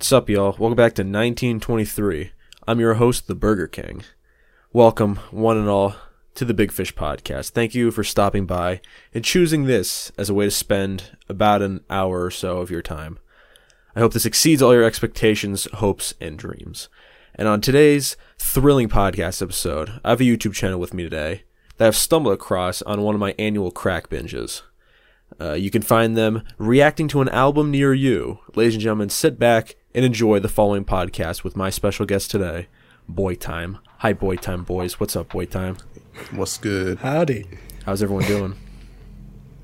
What's up, y'all? Welcome back to 1923. I'm your host, The Burger King. Welcome, one and all, to the Big Fish Podcast. Thank you for stopping by and choosing this as a way to spend about an hour or so of your time. I hope this exceeds all your expectations, hopes, and dreams. And on today's thrilling podcast episode, I have a YouTube channel with me today that I've stumbled across on one of my annual crack binges. Uh, you can find them reacting to an album near you. Ladies and gentlemen, sit back and enjoy the following podcast with my special guest today, Boy Time. Hi, Boy Time boys. What's up, Boy Time? What's good? Howdy. How's everyone doing?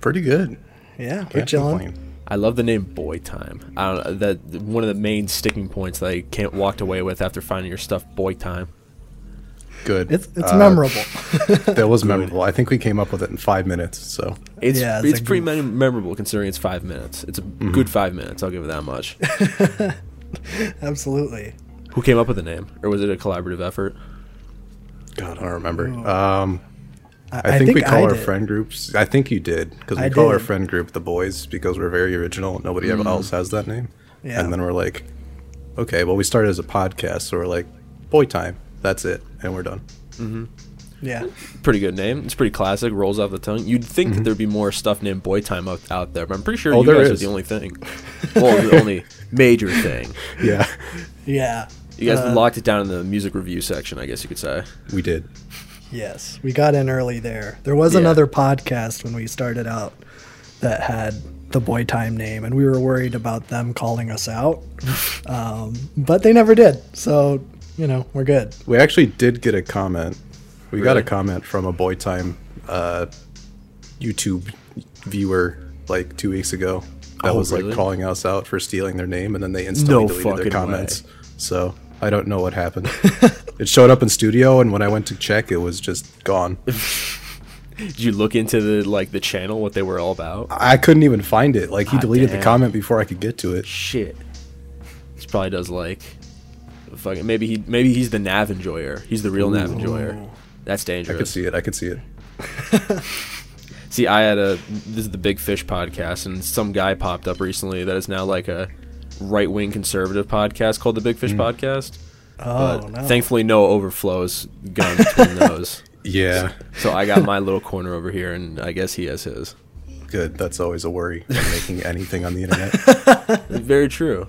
Pretty good. Yeah, we're chilling. complain. I love the name Boy Time. I don't know, that one of the main sticking points that I can't walked away with after finding your stuff. Boy Time. Good. It's it's Uh, memorable. That was memorable. I think we came up with it in five minutes. So It's Yeah, it's, it's a pretty goof. memorable considering it's five minutes. It's a good five minutes. I'll give it that much. Absolutely. Who came up with the name, or was it a collaborative effort? God, I don't remember. Um, I, I, think, we call I our did. friend groups. I think you did because we I call our friend group the boys because we're very original. Nobody ever else has that name. Yeah. And then we're like, okay, well, we started as a podcast, so we're like, boy time. That's it, and we're done. Yeah. Pretty good name. It's pretty classic. Rolls off the tongue. You'd think that there'd be more stuff named Boy Time out, out there, but I'm pretty sure Oh, you there guys are the only thing. well, the only major thing. Yeah, Yeah. You guys Uh, locked it down in the music review section, I guess you could say. we did. Yes. We got in early there. There was Yeah. another podcast when we started out that had the Boy Time name, and we were worried about them calling us out. um, but they never did. So, you know, we're good. We actually did get a comment. We got a comment from a boy time uh, YouTube viewer like two weeks ago that Oh, was really? like calling us out for stealing their name, and then they instantly No deleted their comments. So I don't know what happened. it showed up in studio, and when I went to check, it was just gone. Did you look into the like the channel, what they were all about? I couldn't even find it. Like he Ah, deleted damn. the comment before I could get to it. Shit. This probably does like fucking maybe he maybe he's the nav enjoyer. He's the real nav enjoyer. That's dangerous. I dangerous. could see it. I could see it. See, I had a this is the Big Fish podcast, and some guy popped up recently that is now like a right wing conservative podcast called the Big Fish hmm. Podcast. Oh, But no. thankfully, no overflows gone between those. Yeah, So I got my little corner over here, and I guess he has his. good. That's always a worry when making anything on the internet. Very true.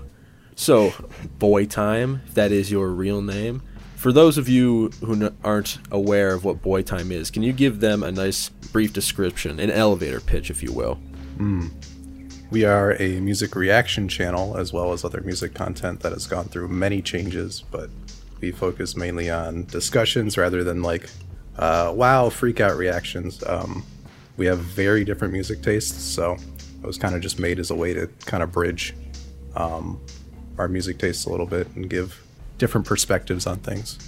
So, Boy Time, if that is your real name. For those of you who n- aren't aware of what Boy Time is, can you give them a nice brief description, an elevator pitch, if you will? We are a music reaction channel as well as other music content that has gone through many changes, but we focus mainly on discussions rather than like, uh, wow, freak out reactions. Um, we have very different music tastes, so it was kind of just made as a way to kind of bridge um, our music tastes a little bit and give different perspectives on things.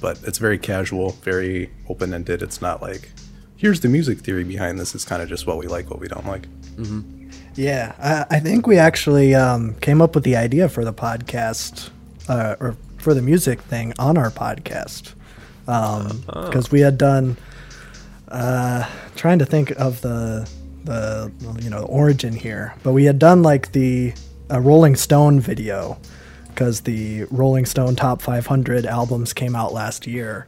But it's very casual, very open ended. It's not like, here's the music theory behind this. It's kind of just what we like, what we don't like. Yeah, I, I think we actually um, came up with the idea for the podcast uh, or for the music thing on our podcast because we had done. Uh, trying to think of the the you know origin here, but we had done like the a Rolling Stone video because the Rolling Stone Top 500 albums came out last year,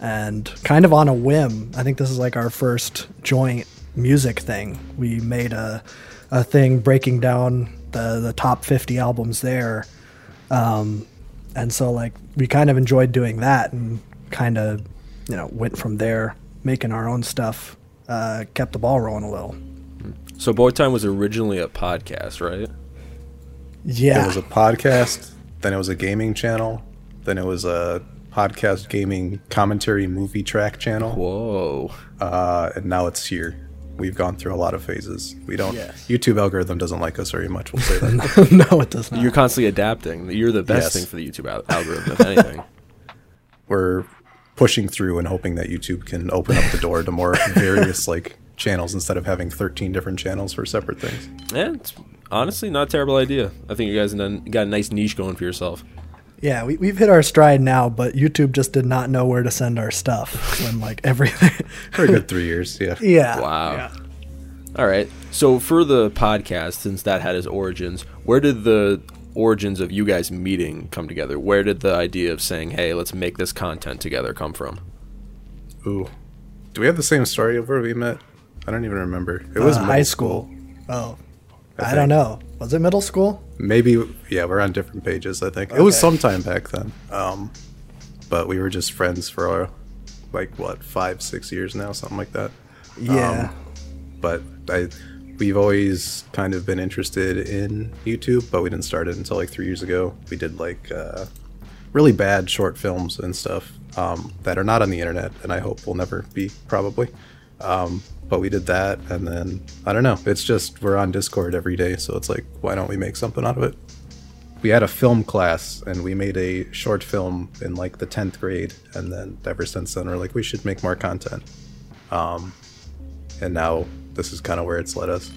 and kind of on a whim, I think this is like our first joint music thing. We made a a thing breaking down the the top 50 albums there, um, and so like we kind of enjoyed doing that and kind of you know went from there, making our own stuff. Uh, kept the ball rolling a little. So, Boy Time was originally a podcast, right? Yeah, It was a podcast, then it was a gaming channel, then it was a podcast gaming commentary movie track channel, Whoa. uh, and now it's here. We've gone through a lot of phases. We don't. Yes. YouTube algorithm doesn't like us very much. We'll say that. no, it does not. You're constantly adapting. You're the best Yes. thing for the YouTube al- algorithm, if anything. We're pushing through and hoping that YouTube can open up the door to more various like channels instead of having 13 different channels for separate things. Yeah, it's honestly not a terrible idea. I think you guys done, got a nice niche going for yourself. Yeah, we, we've hit our stride now, but YouTube just did not know where to send our stuff when like everything. For a good three years, yeah. yeah. Wow. yeah. All right. So for the podcast, since that had its origins, where did the origins of you guys meeting come together? Where did the idea of saying, "Hey, let's make this content together" come from? Ooh, do we have the same story of where we met? I don't even remember. It was Uh, middle high school. Oh, I, don't know. Was it middle school? Maybe yeah, we're on different pages. I think it was sometime back then. Um, but we were just friends for uh, like what five, six years now, something like that. Yeah. But I, we've always kind of been interested in YouTube, but we didn't start it until like three years ago. We did like uh, really bad short films and stuff um, that are not on the internet, and I hope will never be probably. Um, but we did that, and then I don't know. It's just we're on Discord every day, so it's like, why don't we make something out of it? We had a film class, and we made a short film in like the tenth grade, and then ever since then, we're like, we should make more content. Um, and now this is kind of where it's led us.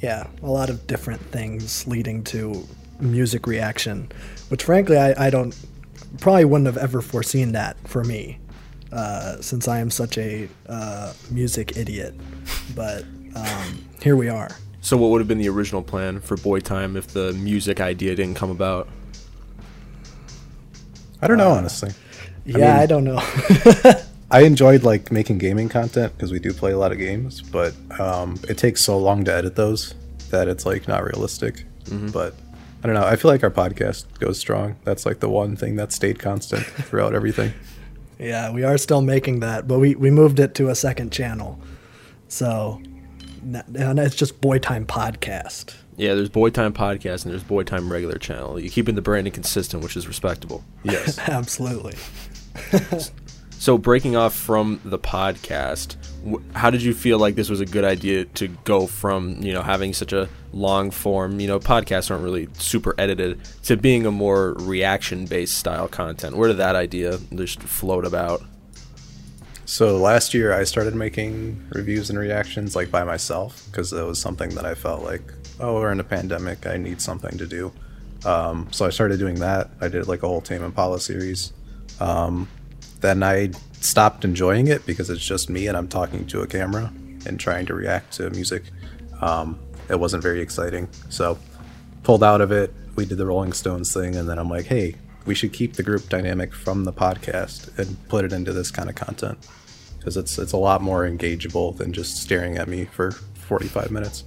Yeah, a lot of different things leading to music reaction, which frankly I, I don't probably wouldn't have ever foreseen that for me, uh, since I am such a uh, music idiot. But um, here we are. So, what would have been the original plan for Boy Time if the music idea didn't come about? I don't know, honestly. Yeah, mean- I don't know. I enjoyed like making gaming content because we do play a lot of games, but um, it takes so long to edit those that it's like not realistic. But I don't know. I feel like our podcast goes strong. That's like the one thing that stayed constant throughout everything. Yeah, we are still making that, but we, we moved it to a second channel. So, and it's just Boy Time Podcast. Yeah, there's Boy Time podcast and there's Boy Time regular channel. You're keeping the branding consistent, which is respectable. Yes. Absolutely. So, breaking off from the podcast, how did you feel like this was a good idea to go from you know having such a long form, you know, podcasts aren't really super edited, to being a more reaction based style content? Where did that idea just float about? So last year I started making reviews and reactions like by myself because it was something that I felt like, oh, we're in a pandemic, I need something to do. Um, so I started doing that. I did like a whole Tame Impala series. Um, then I stopped enjoying it because it's just me and I'm talking to a camera and trying to react to music. Um, it wasn't very exciting, so pulled out of it. We did the Rolling Stones thing, and then I'm like, hey, we should keep the group dynamic from the podcast and put it into this kind of content because it's it's a lot more engageable than just staring at me for 45 minutes.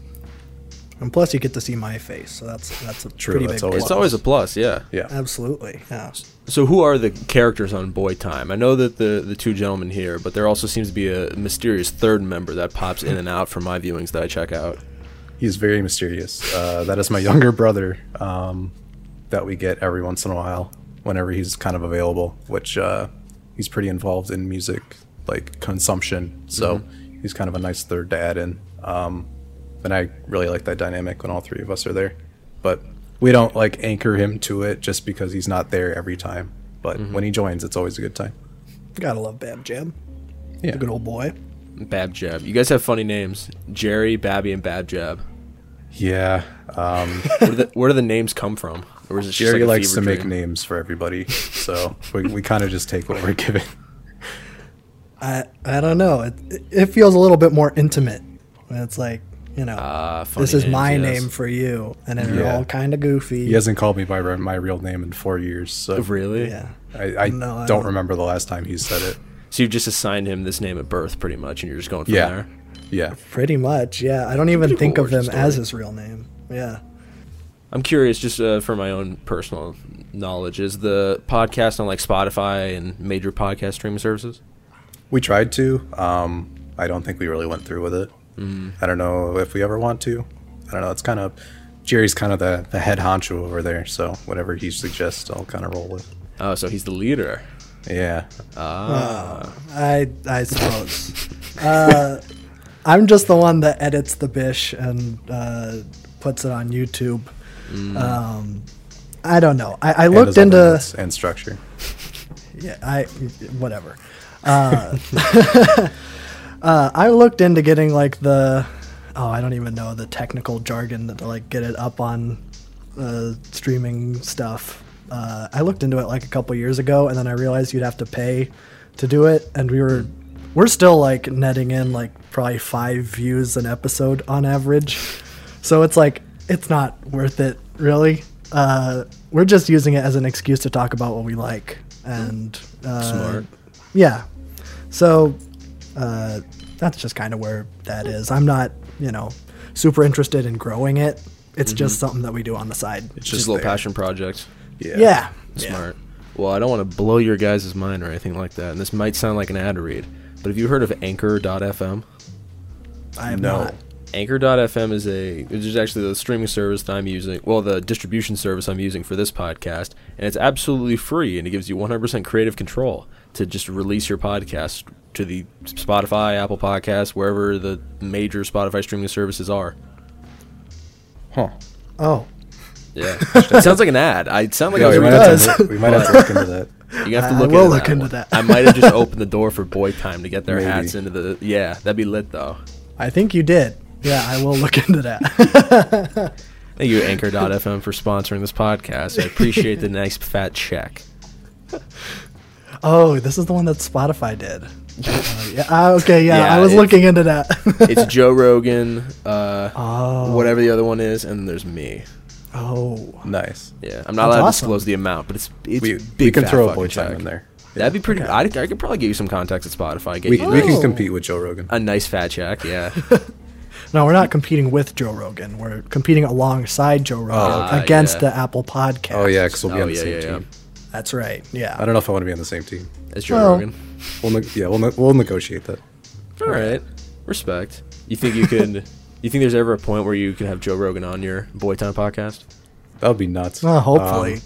And plus, you get to see my face, so that's that's a True, pretty that's big. always- It's always a plus, yeah. Yeah. Absolutely, yeah. So who are the characters on Boy Time? I know that the the two gentlemen here, but there also seems to be a mysterious third member that pops in and out from my viewings that I check out. He's very mysterious. Uh, that is my younger brother um, that we get every once in a while whenever he's kind of available, which uh, he's pretty involved in music like consumption. So he's kind of a nice third dad, and um, and I really like that dynamic when all three of us are there. But we don't like anchor him to it just because he's not there every time. But when he joins, it's always a good time. Gotta love Bab Jab. Yeah. The good old boy. Bab Jab. You guys have funny names. Jerry, Babby, and Bab Jab. Yeah. Um, Where do the, where do the names come from? Or is it just Jerry like likes to fever make names for everybody, so we, we kind of just take what we're given. I I don't know. It it feels a little bit more intimate. When it's like you know, funny this is names, my yes. name for you, and then they're Yeah. all kind of goofy. He hasn't called me by re- my real name in four years, so Really? Yeah. I, I No, I don't don't. remember the last time he said it. So you just assigned him this name at birth, pretty much, and you're just going from Yeah. there. Yeah, Pretty much. Yeah. I don't even Pretty think cool of him origin as his real name. Yeah. I'm curious, just uh, for my own personal knowledge, is the podcast on like Spotify and major podcast streaming services? we tried to. Um, I don't think we really went through with it. I don't know if we ever want to. I don't know. It's kind of Jerry's kind of the, the head honcho over there, so whatever he suggests, I'll kind of roll with. Oh, so he's the leader. Yeah, Ah, I I suppose. uh, I'm just the one that edits the bish and uh, puts it on YouTube. Um, I don't know. I, I looked into and structure. yeah. I whatever. Uh, uh, I looked into getting like the oh I don't even know the technical jargon to like get it up on uh, streaming stuff. Uh, I looked into it like a couple years ago, and then I realized you'd have to pay to do it, and we were we're still like netting in like probably five views an episode on average. So it's like it's not worth it really. uh, we're just using it as an excuse to talk about what we like and uh, Smart. Yeah. So uh, that's just kind of where that is. I'm not, you know, super interested in growing it. It's just something that we do on the side. It's Just, a little there. passion project. Yeah. Yeah. Smart. Well, I don't want to blow your guys' mind or anything like that, and this might sound like an ad read, but have you heard of Anchor.fm? I am No. not. Anchor.fm is a which is actually the streaming service that I'm using. Well, the distribution service I'm using for this podcast, and it's absolutely free, and it gives you 100% creative control to just release your podcast to the Spotify, Apple Podcasts, wherever the major Spotify streaming services are. Huh. Oh, Yeah, it sounds like an ad. I sound like Yeah, I was we, might reading have to, we might have to look into that. You have to I- I will look that into one. that. I might have just opened the door for boy time to get their Maybe. hats into the. Yeah, that'd be lit though. I think you did. Yeah, I will look into that. Thank you, Anchor.fm, for sponsoring this podcast. I appreciate the nice fat check. oh, this is the one that Spotify did. Uh, yeah. ah, okay. Yeah, Yeah, I was it- looking into that. It's Joe Rogan, uh, oh. whatever the other one is, and then there's me. Oh. Nice. Yeah, I'm not That's allowed to awesome. disclose the amount, but it's it's We, big. we can fat throw a fucking boy time check. in there. That'd be pretty. Okay. I, I could probably give you some contacts at Spotify. Get We, you we can Oh. compete with Joe Rogan. a nice fat check. Yeah. No, we're not competing with Joe Rogan. We're competing alongside Joe Rogan Ah, against yeah. the Apple Podcast. Oh yeah, because we'll be Oh, on the yeah, same yeah, yeah. team. That's right. Yeah. I don't know if I want to be on the same team. As Joe Well- Rogan. We'll ne- yeah, we'll ne- we'll negotiate that. All right. Respect. You think you could? you think there's ever a point where you can have Joe Rogan on your Boy Time podcast? That would be nuts. Well, hopefully. Um,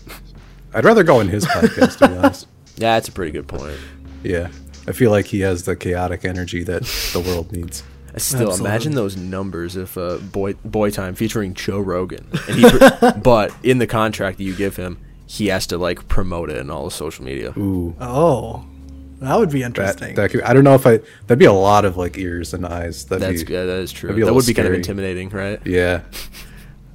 I'd rather go on his podcast to be honest. Yeah, that's a pretty good point. Yeah, I feel like he has the chaotic energy that the world needs. I Still, Absolutely. imagine those numbers if uh, Boy Boy Time featuring Joe Rogan, and he, but in the contract that you give him, he has to like promote it in all the social media. Ooh, oh, that would be interesting. that could, I don't know if I. That'd be a lot of like ears and eyes. That'd That's be, yeah, that is true. that'd be That would be kind of intimidating, right? Yeah,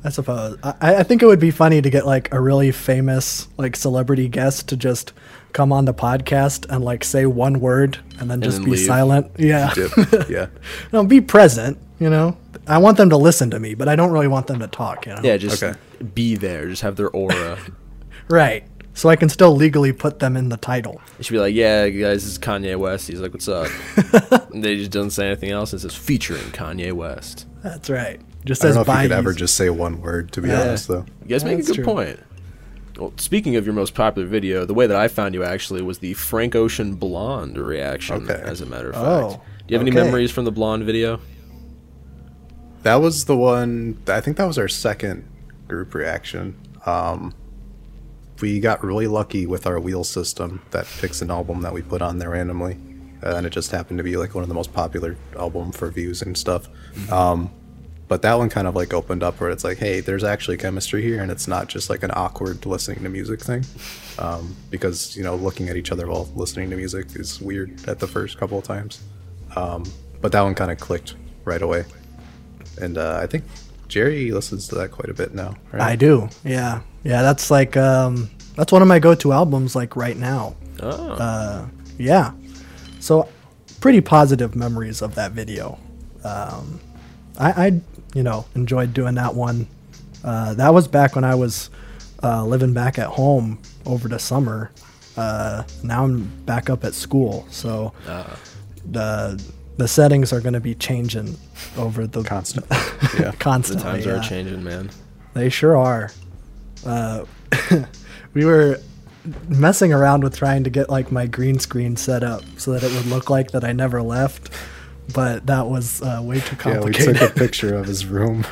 I suppose. I, I think it would be funny to get like a really famous like celebrity guest to just come on the podcast and like say one word and then just then be leave. silent. Yeah. dip. yeah. no, be present. You know, I want them to listen to me, but I don't really want them to talk. You know. Yeah, just Okay. be there. Just have their aura. Right. So I can still legally put them in the title. It should be like, yeah, guys, this is Kanye West. He's like, what's up? and they just don't say anything else. It says featuring Kanye West. That's right. Just I don't know if you could Bayes. ever just say one word. To be Yeah. honest, though. You guys make a good true. point. Well, speaking of your most popular video, the way that I found you actually was the Frank Ocean Blonde reaction. Okay. As a matter of Oh, fact, do you have any memories from the Blonde video? That was the one. I think that was our second group reaction. Um, we got really lucky with our wheel system that picks an album that we put on there randomly, uh, and it just happened to be like one of the most popular album for views and stuff. Um, but that one kind of like opened up where it's like, hey, there's actually chemistry here, and it's not just like an awkward listening to music thing. Um, because you know, looking at each other while listening to music is weird at the first couple of times. Um, but that one kind of clicked right away and uh, I think Jerry listens to that quite a bit now. Right? I do. Yeah. Yeah. That's like um, that's one of my go-to albums. Like right now. Oh, Uh, yeah. So pretty positive memories of that video. Um, I, I you know enjoyed doing that one. Uh, that was back when I was uh, living back at home over the summer. Uh, now I'm back up at school, so uh, the the settings are going to be changing over the Constant. Yeah. constantly. the times yeah. are changing, man. They sure are. Uh, we were messing around with trying to get like my green screen set up so that it would look like that I never left, but that was uh, way too complicated. Yeah, we took a picture of his room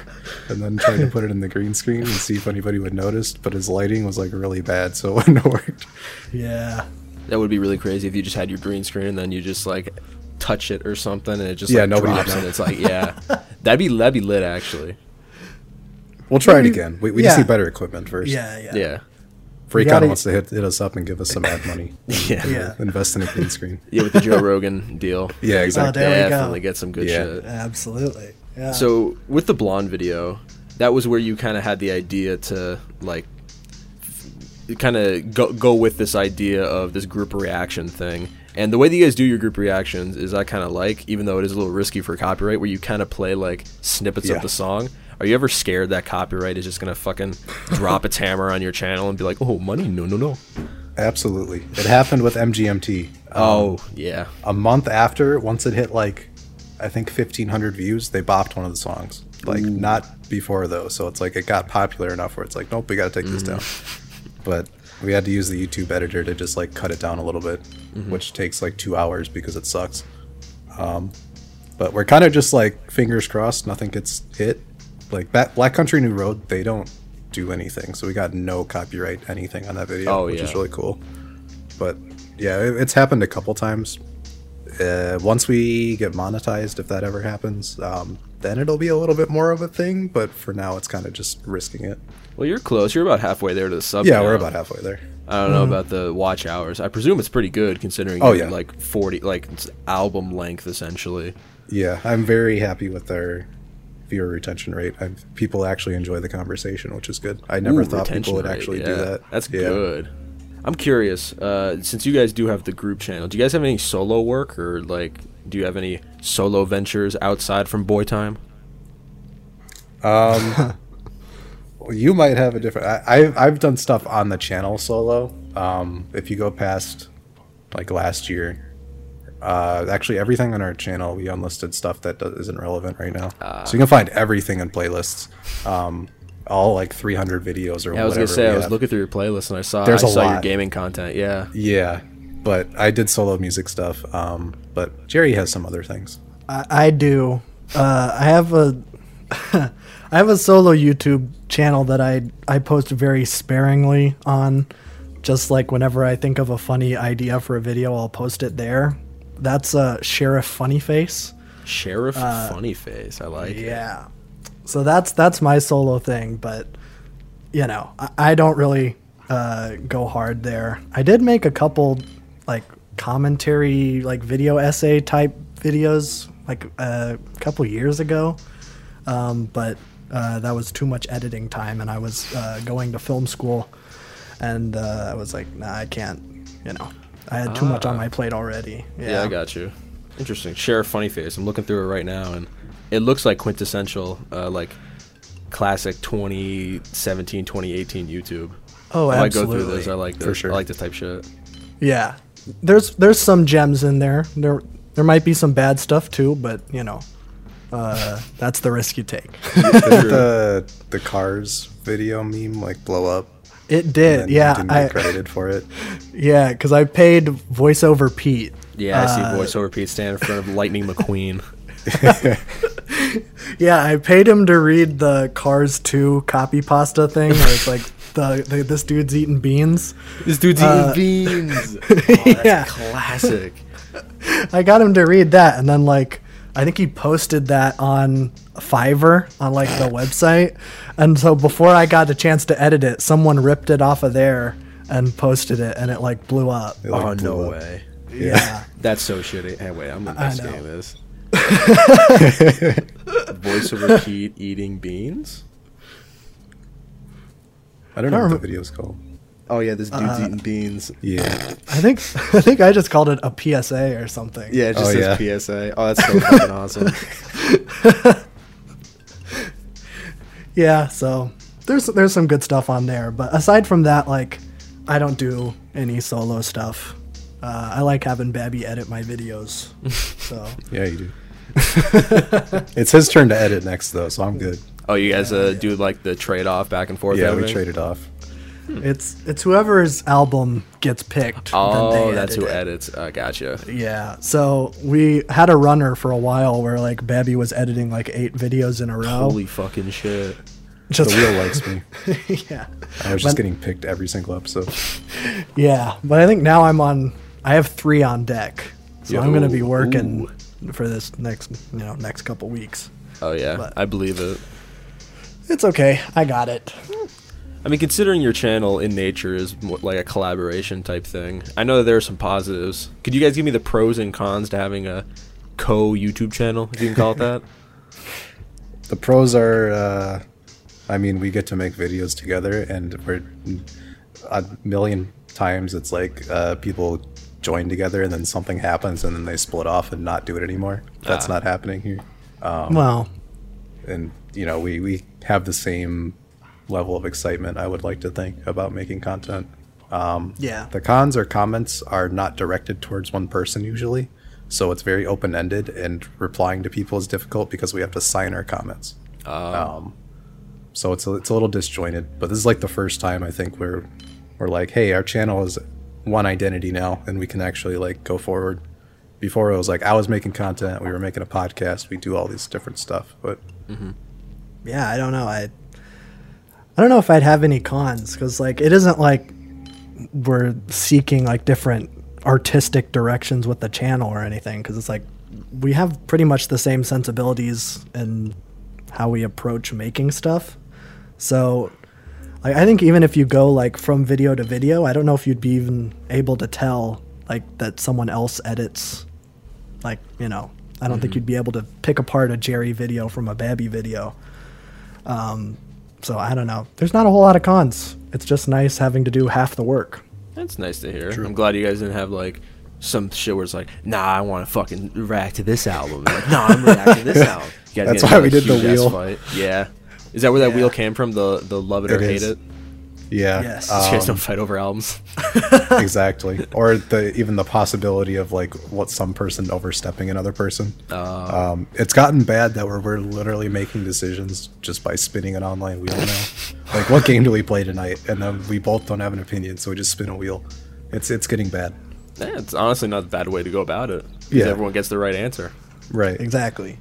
and then tried to put it in the green screen and see if anybody would notice, but his lighting was like really bad, so it wouldn't have worked. yeah, That would be really crazy if you just had your green screen and then you just like touch it or something and it just Yeah, like nobody would drops and it's like yeah, that'd be that'd be lit actually. We'll try it again. We, we just need better equipment first. yeah, yeah, Yeah, Free gotta- wants to hit, hit us up and give us some ad money. yeah, uh, Yeah. Invest in a green screen. Yeah, with the Joe Rogan deal. Yeah, exactly. Oh, there we go. Definitely get some good Yeah. shit. Absolutely. Yeah. So with the blonde video, that was where you kind of had the idea to like kind of go go with this idea of this group reaction thing. And the way that you guys do your group reactions is I kind of like, even though it is a little risky for copyright, where you kind of play like snippets Yeah. of the song. Are you ever scared that copyright is just gonna fucking drop its hammer on your channel and be like, oh, money? No, no, no. Absolutely. It happened with MGMT. Um, Oh, yeah. a month after, once it hit like, I think 1,500 views, they bopped one of the songs. Like, not before though. So it's like it got popular enough where it's like, nope, we got to take this down. But we had to use the YouTube editor to just like cut it down a little bit, which takes like two hours because it sucks. Um, but we're kind of just like fingers crossed, nothing gets hit. Like Ba- Black Country New Road, they don't do anything, so we got no copyright anything on that video, Oh, which is really cool. But yeah, it, it's happened a couple times. Uh, once we get monetized, if that ever happens, um, then it'll be a little bit more of a thing. But for now, it's kind of just risking it. Well, you're close. You're about halfway there to the sub. Yeah, we're about halfway there. I don't know about the watch hours. I presume it's pretty good considering Oh, yeah. like 40, like album length essentially. Yeah, I'm very happy with our viewer retention rate. i people actually enjoy the conversation, which is good. I never Ooh, thought people would rate, actually yeah. do that. That's Yeah. good. I'm curious, uh, since you guys do have the group channel, do you guys have any solo work or like do you have any solo ventures outside from Boy Time? Um, well, you might have a different. I, I've I've done stuff on the channel solo. Um, if you go past like last year, uh, actually everything on our channel we unlisted stuff that do- isn't relevant right now. Ah. so you can find everything in playlists. Um, all like 300 videos or Yeah, I was gonna say I was looking through your playlist and I saw There's I a saw your lot. gaming content. Yeah, Yeah, but I did solo music stuff. Um, but Jerry has some other things. I, I do. Uh, I have a I have a solo YouTube channel that I I post very sparingly on. Just like whenever I think of a funny idea for a video, I'll post it there. That's uh, Sheriff Funny Face. Sheriff Funny Face. I like. it. Uh, Yeah. So that's that's my solo thing, but you know, I, I don't really uh, go hard there. I did make a couple like commentary, like video essay type videos, like uh, a couple years ago, um, but uh, that was too much editing time, and I was uh, going to film school, and uh, I was like, nah, I can't. You know, I had too much on Ah. my plate already. Yeah, I got you. Interesting. Sheriff Funny Face. I'm looking through it right now, and it looks like quintessential, uh, like classic 2017, 2018 YouTube. Oh, I might go through absolutely. this. I like this. For sure. I like this type shit. Yeah, there's there's some gems in there. There there might be some bad stuff too, but you know, uh, that's the risk you take. Did the the cars video meme like blow up? It and did, then you yeah, didn't I, credited for it. yeah, because I paid voiceover Pete. Yeah, I Uh, see voiceover Pete standing in front of Lightning McQueen. Yeah, I paid him to read the Cars 2 copy pasta thing, where it's like the, the this dude's eating beans. This dude's Uh, eating beans. Oh, that's Yeah. classic. I got him to read that, and then like I think he posted that on Fiverr on like the website, and so before I got a chance to edit it, someone ripped it off of there and posted it, and it like blew up. It, like, oh blew no up. way. Yeah, That's so shitty. Hey, wait, I'm I investigating know. this. Voiceover Pete eating beans. I don't know I what the don't video's called. Oh yeah, this dude's eating beans. Yeah, I think I think I just called it a PSA or something. Yeah, it just Oh, says yeah. PSA. Oh, that's so fucking awesome. yeah. So there's there's some good stuff on there, but aside from that, like I don't do any solo stuff. Uh, I like having Babby edit my videos. So yeah, you do. it's his turn to edit next though, so I'm good. Oh, you guys uh, do like the trade off back and forth. Yeah, we editing? traded off. It's it's whoever's album gets picked. then Oh, they that's who it. edits. Uh, gotcha. Yeah. So we had a runner for a while where like Babby was editing like eight videos in a row. Holy fucking shit. The just wheel likes me. yeah. I was just But- getting picked every single episode. Yeah, but I think now I'm on. I have three on deck, so I'm gonna be Yo, working for this next, you know, next couple weeks. Oh yeah, But- I believe it. It's okay. I got it. I mean, considering your channel in nature is like a collaboration type thing, I know that there are some positives. Could you guys give me the pros and cons to having a co YouTube channel, if you can call it that? The pros are, uh, I mean, we get to make videos together, and we're a million times it's like uh, people join together, and then something happens, and then they split off and not do it anymore. That's Ah. not happening here. well, And you know, we we have the same level of excitement. I would like to think about making content. Um, Yeah. The cons or comments are not directed towards one person usually, so it's very open ended, and replying to people is difficult because we have to sign our comments. Um, so it's a, it's a little disjointed. But this is like the first time I think we're we're like, hey, our channel is one identity now, and we can actually like go forward. Before it was like I was making content, we were making a podcast, we do all these different stuff, but yeah, I don't know. I I don't know if I'd have any cons because like it isn't like we're seeking like different artistic directions with the channel or anything because it's like we have pretty much the same sensibilities and how we approach making stuff. So like I think even if you go like from video to video, I don't know if you'd be even able to tell like that someone else edits like, you know, I don't think you'd be able to pick apart a Jerry video from a Babby video. Um, so I don't know. There's not a whole lot of cons. It's just nice having to do half the work. That's nice to hear. I'm glad you guys didn't have like some shit where it's like, nah, I want to fucking react to this album. Like, nah, I'm reacting to this album. You guys That's why we did the wheel. Fight. Yeah. Is that where that Yeah. wheel came from? The the love it or It hate it? Yeah, Yes. you guys um, don't fight over albums. exactly. Or the even the possibility of like what some person overstepping another person. Uh, Um, it's gotten bad that we're we're literally making decisions just by spinning an online wheel now. like, what game do we play tonight? And then we both don't have an opinion, so we just spin a wheel. It's it's getting bad. yeah, it's honestly not a bad way to go about it. 'cause Yeah. Everyone gets the right answer. Right. Exactly.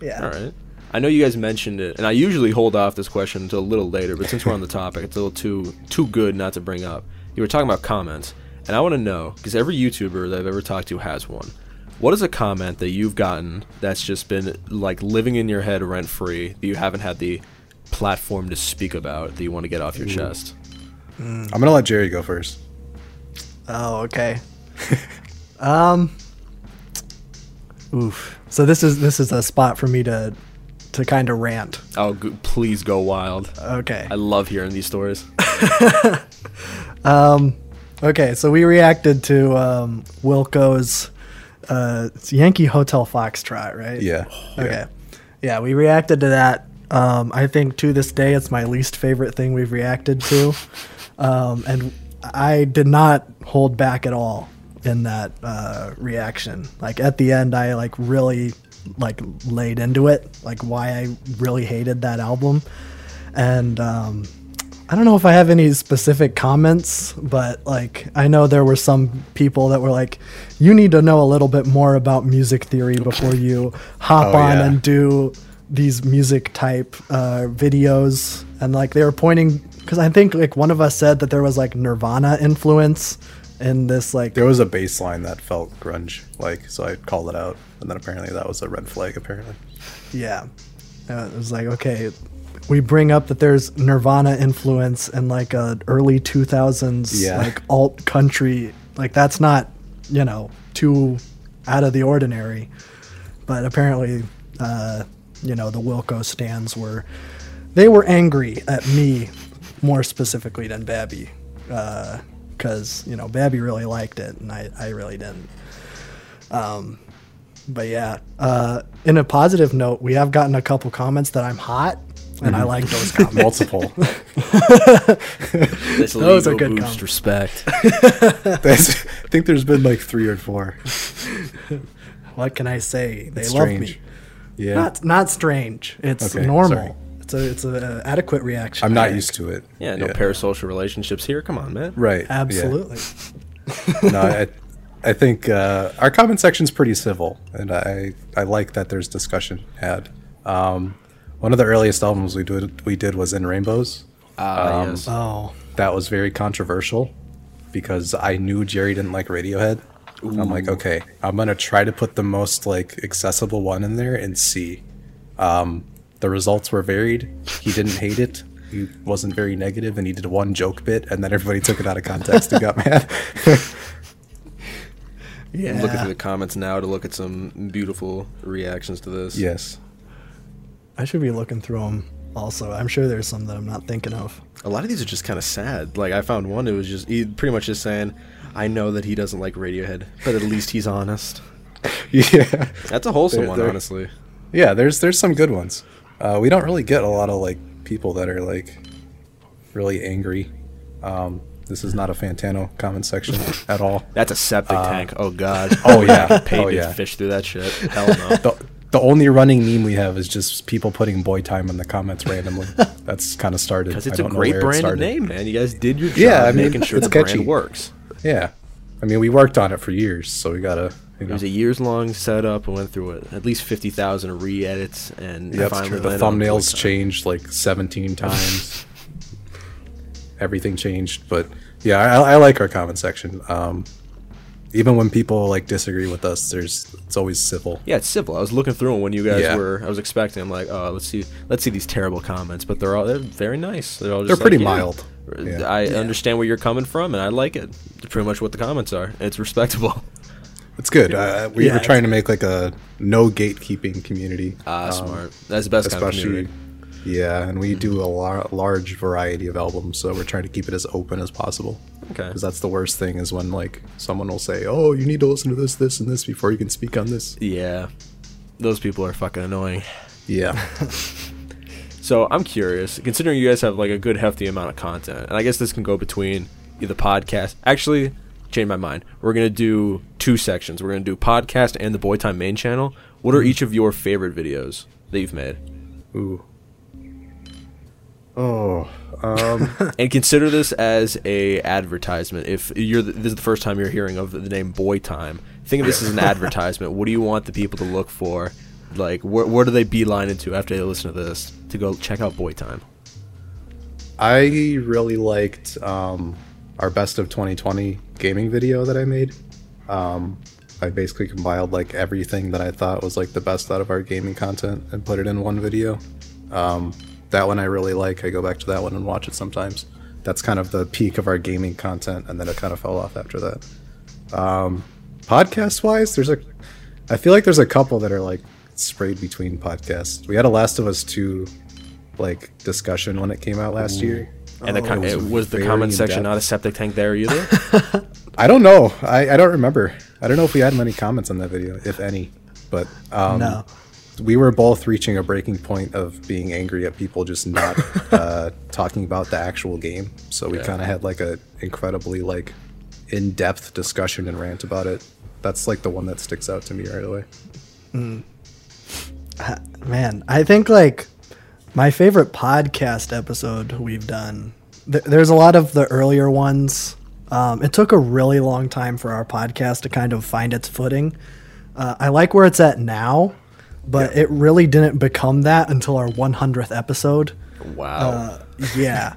Yeah. All right. I know you guys mentioned it, and I usually hold off this question until a little later, but since we're on the topic, it's a little too too good not to bring up. You were talking about comments, and I want to know because every YouTuber that I've ever talked to has one. What is a comment that you've gotten that's just been like living in your head rent free that you haven't had the platform to speak about that you want to get off your chest? I'm gonna let Jerry go first. Oh, okay. um. Oof. So this is this is a spot for me to to kind of rant. Oh, g- please go wild! Okay. I love hearing these stories. Um, okay, so we reacted to um, Wilco's uh, it's Yankee Hotel Foxtrot, right? Yeah. Okay. Yeah, we reacted to that. Um, I think to this day, it's my least favorite thing we've reacted to. Um, and I did not hold back at all in that uh, reaction. Like at the end, I like really like laid into it, like why I really hated that album. And um, I don't know if I have any specific comments, but like I know there were some people that were like, "You need to know a little bit more about music theory before you hop Oh, on yeah. and do these music type uh, videos." And like they were pointing because I think like one of us said that there was like Nirvana influence in this like There was a bass line that felt grunge, like so I called it out, and then apparently that was a red flag. Apparently, Yeah. Uh, it was like, okay, we bring up that there's Nirvana influence and like a early 2000s Yeah. like alt country. Like that's not, you know, too out of the ordinary. But apparently, uh, you know, the Wilco stans were they were angry at me more specifically than Babby. Because, you know, Babby really liked it and I, I really didn't. Um, but yeah, uh, in a positive note, we have gotten a couple comments that I'm hot, and I like those comments. multiple. Those are good comments. respect. That's, I think there's been like three or four. what can I say? They It's love strange. me. Yeah, Not not strange. It's Okay, normal. sorry. It's a it's a adequate reaction. I'm not used to it. Yeah, no parasocial relationships here. Come on, man. Right. yeah. Absolutely. no, I, I think uh, our comment section's pretty civil, and I I like that there's discussion had. Um, one of the earliest albums we did we did was in Rainbows. Ah, Um, yes. Oh, That was very controversial because I knew Jerry didn't like Radiohead. I'm like, okay, I'm gonna try to put the most like accessible one in there and see. Um, the results were varied. He didn't hate it. He wasn't very negative, and he did one joke bit, and then everybody took it out of context and got mad. yeah. I'm looking through the comments now to look at some beautiful reactions to this. yes. I should be looking through them. Also, I'm sure there's some that I'm not thinking of. A lot of these are just kind of sad. Like I found one. It was just he pretty much just saying, "I know that he doesn't like Radiohead, but at least he's honest." Yeah. That's a wholesome They're- one, they're- honestly. Yeah, there's there's some good ones. Uh, we don't really get a lot of like people that are like really angry. Um, this is not a Fantano comment section at all. That's a septic tank. Oh god. oh, yeah. Paid Oh, to yeah. fish through that shit. Hell no. The, the only running meme we have is just people putting boy time in the comments randomly. That's kind of started. Because it's a great brand it name, man. You guys did your job Yeah, I mean, making sure it's the brand catchy. works. Yeah, I mean we worked on it for years, so we gotta. You It was a years long setup I went through it. At least fifty thousand re edits and yeah, that's finally true. The thumbnails changed like 17 times. Everything changed, but yeah, I, I like our comment section. Um, even when people like disagree with us, there's it's always civil. Yeah, it's civil. I was looking through them when you guys Yeah. were. I was expecting. I'm like, oh, let's see, let's see these terrible comments, but they're all they're very nice. They're all just They're like, pretty yeah, mild. Yeah. I understand where you're coming from, and I like it. It's pretty much what the comments are. It's respectable. It's good. Uh, we Yeah, were trying to make like a no gatekeeping community. Ah, Um, smart. That's the best kind of especially community. yeah and we do a lar- large variety of albums so we're trying to keep it as open as possible Okay. because that's the worst thing is when like someone will say oh you need to listen to this this and this before you can speak on this Yeah, those people are fucking annoying. yeah So I'm curious, considering you guys have like a good hefty amount of content, and I guess this can go between the podcast. Actually, change my mind. We're gonna do two sections. We're gonna do podcast and the Boytime main channel. What are each of your favorite videos that you've made? ooh oh um And consider this as a advertisement. If you're the, this is the first time you're hearing of the name Boytime, think of this as an advertisement. What do you want the people to look for? Like, where, where do they beeline into after they listen to this to go check out Boytime? i really liked um our best of 2020 gaming video that i made. Um i basically compiled like everything that i thought was like the best out of our gaming content and put it in one video. Um that one i really like. I go back to that one and watch it sometimes. That's kind of the peak of our gaming content and then it kind of fell off after that. Um podcast wise there's a i feel like there's a couple that are like sprayed between podcasts. We had a last of us 2 like discussion when it came out last year And the com- Oh, it it was was, the very comment section not a septic tank there either? I don't know. I, I don't remember. I don't know if we had many comments on that video, if any. But um, No. we were both reaching a breaking point of being angry at people just not uh, talking about the actual game. So we Yeah. kind of had like a incredibly like in-depth discussion and rant about it. That's like the one that sticks out to me right away. Man, I think like my favorite podcast episode we've done. Th- there's a lot of the earlier ones. Um, it took a really long time for our podcast to kind of find its footing. Uh, I like where it's at now, but it really didn't become that until our 100th episode. Wow. Uh, yeah.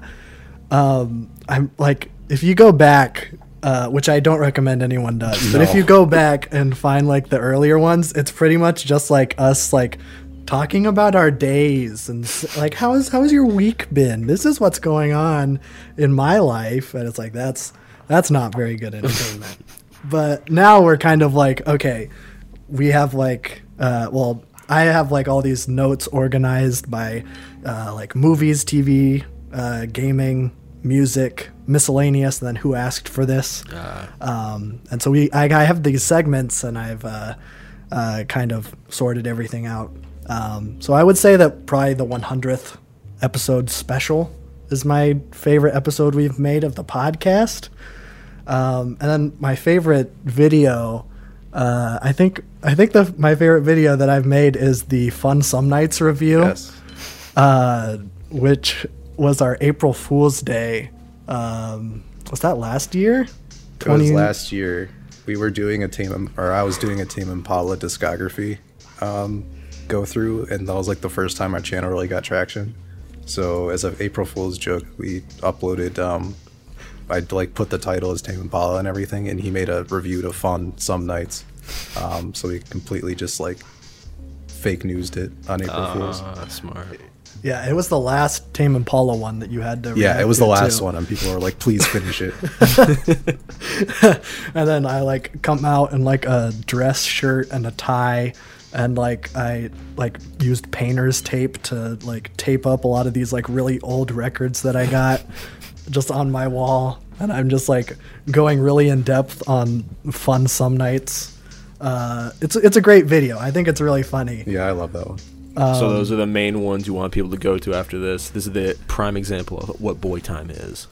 Um, I'm like, if you go back, uh, which I don't recommend anyone does, but if you go back and find like the earlier ones, it's pretty much just like us like talking about our days and like how is how has your week been? This is what's going on in my life, and it's like that's that's not very good entertainment. but now we're kind of like okay, we have like uh, well i have like all these notes organized by uh, like movies tv uh, gaming music miscellaneous and then who asked for this um, and so we I, I have these segments and i've uh, uh, kind of sorted everything out um, so i would say that probably the 100th episode special is my favorite episode we've made of the podcast um, and then my favorite video, uh, I think I think the my favorite video that I've made is the Fun Some Nights review, Yes. uh, which was our April Fool's Day. Um, was that last year? It was last year. We were doing a team, or I was doing a Tame Impala discography um, go through, and that was like the first time our channel really got traction. So as an April Fool's joke, we uploaded. Um, I like put the title as Tame Impala and everything, and he made a review to Fun some nights. Um, so we completely just like fake newsed it on April Fool's. Ah, smart. Yeah, it was the last Tame Impala one that you had to. Yeah, it was the last too. one, and people were like, "Please finish it." and then I like come out in like a dress shirt and a tie and like I like used painter's tape to like tape up a lot of these like really old records that I got just on my wall and I'm just like going really in depth on fun some nights. Uh, it's it's a great video. I think it's really funny. yeah, I love that one. so those are the main ones you want people to go to after this. This is the prime example of what boy time is.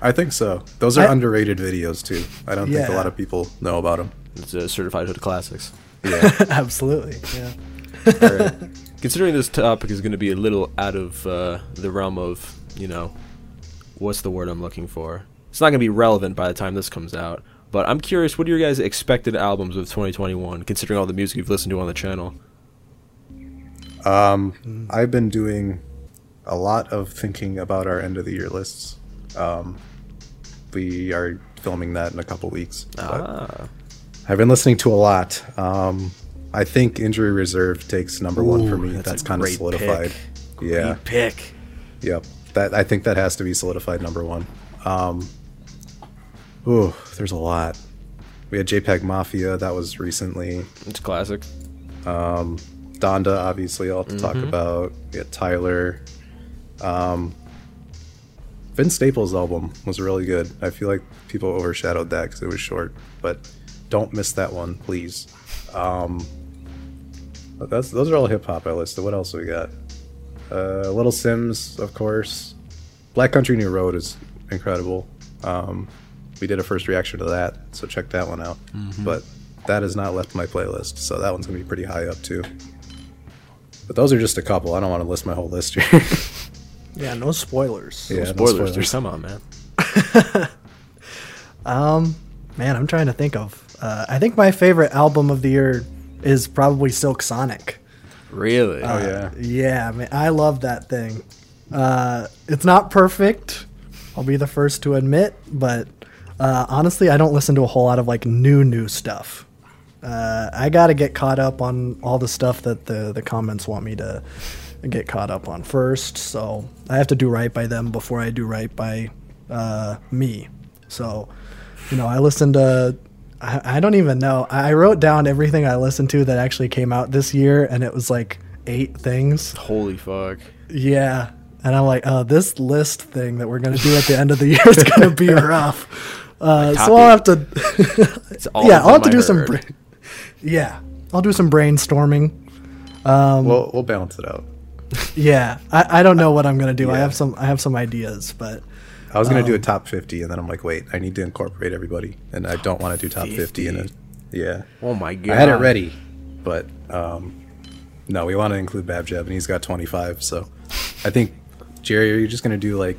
I think so. Those are I- underrated videos too. I don't think a lot of people know about them. It's a certified hood classics. Yeah. Absolutely. Yeah. All right. Considering this topic is going to be a little out of uh, the realm of, you know, what's the word I'm looking for? It's not going to be relevant by the time this comes out. But I'm curious, what are your guys' expected albums of 2021, considering all the music you've listened to on the channel? Um, I've been doing a lot of thinking about our end of the year lists. Um, we are filming that in a couple weeks. but Ah, I've been listening to a lot. Um, I think Injury Reserve takes number one for me. that's That's, kind of solidified. pick. Yeah. great pick. Yep. That I think that has to be solidified number one. Um, ooh, there's a lot. We had JPEG Mafia. That was recently. It's classic. Donda, obviously, I'll have to talk about. We had Tyler. Um, Vince Staples' album was really good. I feel like people overshadowed that because it was short, but don't miss that one, please. Um, but that's those are all hip hop I listed. What else we got? Uh, Little Simz, of course. Black Country New Road is incredible. Um, we did a first reaction to that, so check that one out. But that has not left my playlist, so that one's gonna be pretty high up too. But those are just a couple. I don't want to list my whole list here. Yeah. No spoilers. Yeah, no spoilers, dude. spoilers. Come on, man. Um, man, I'm trying to think of. Uh, I think my favorite album of the year is probably Silk Sonic. Really? Oh yeah. Yeah, man, I love that thing. Uh, it's not perfect. I'll be the first to admit, but uh, honestly, I don't listen to a whole lot of like new new stuff. Uh, I got to get caught up on all the stuff that the the comments want me to get caught up on first. So I have to do right by them before I do right by uh, me. So, you know, I listen to. I, I don't even know. I I wrote down everything I listened to that actually came out this year, and it was like eight things. Holy fuck. Yeah. And I'm like, oh, this list thing that we're going to do at the end of the year is going to be rough. Uh, so I'll have to, It's all yeah, I'll have to I do some, bra- yeah, I'll do some brainstorming. Um, we'll we'll balance it out. Yeah, I, I don't know what I'm going to do. I have some, I have some ideas, but I was gonna do a Um, top fifty, and then I'm like, wait, I need to incorporate everybody, and I don't want to do top fifty in it. Yeah, Oh my god. I had it ready, but um, no, we want to include Bab Jeb, and he's got 25. So I think Jerry, are you just gonna do like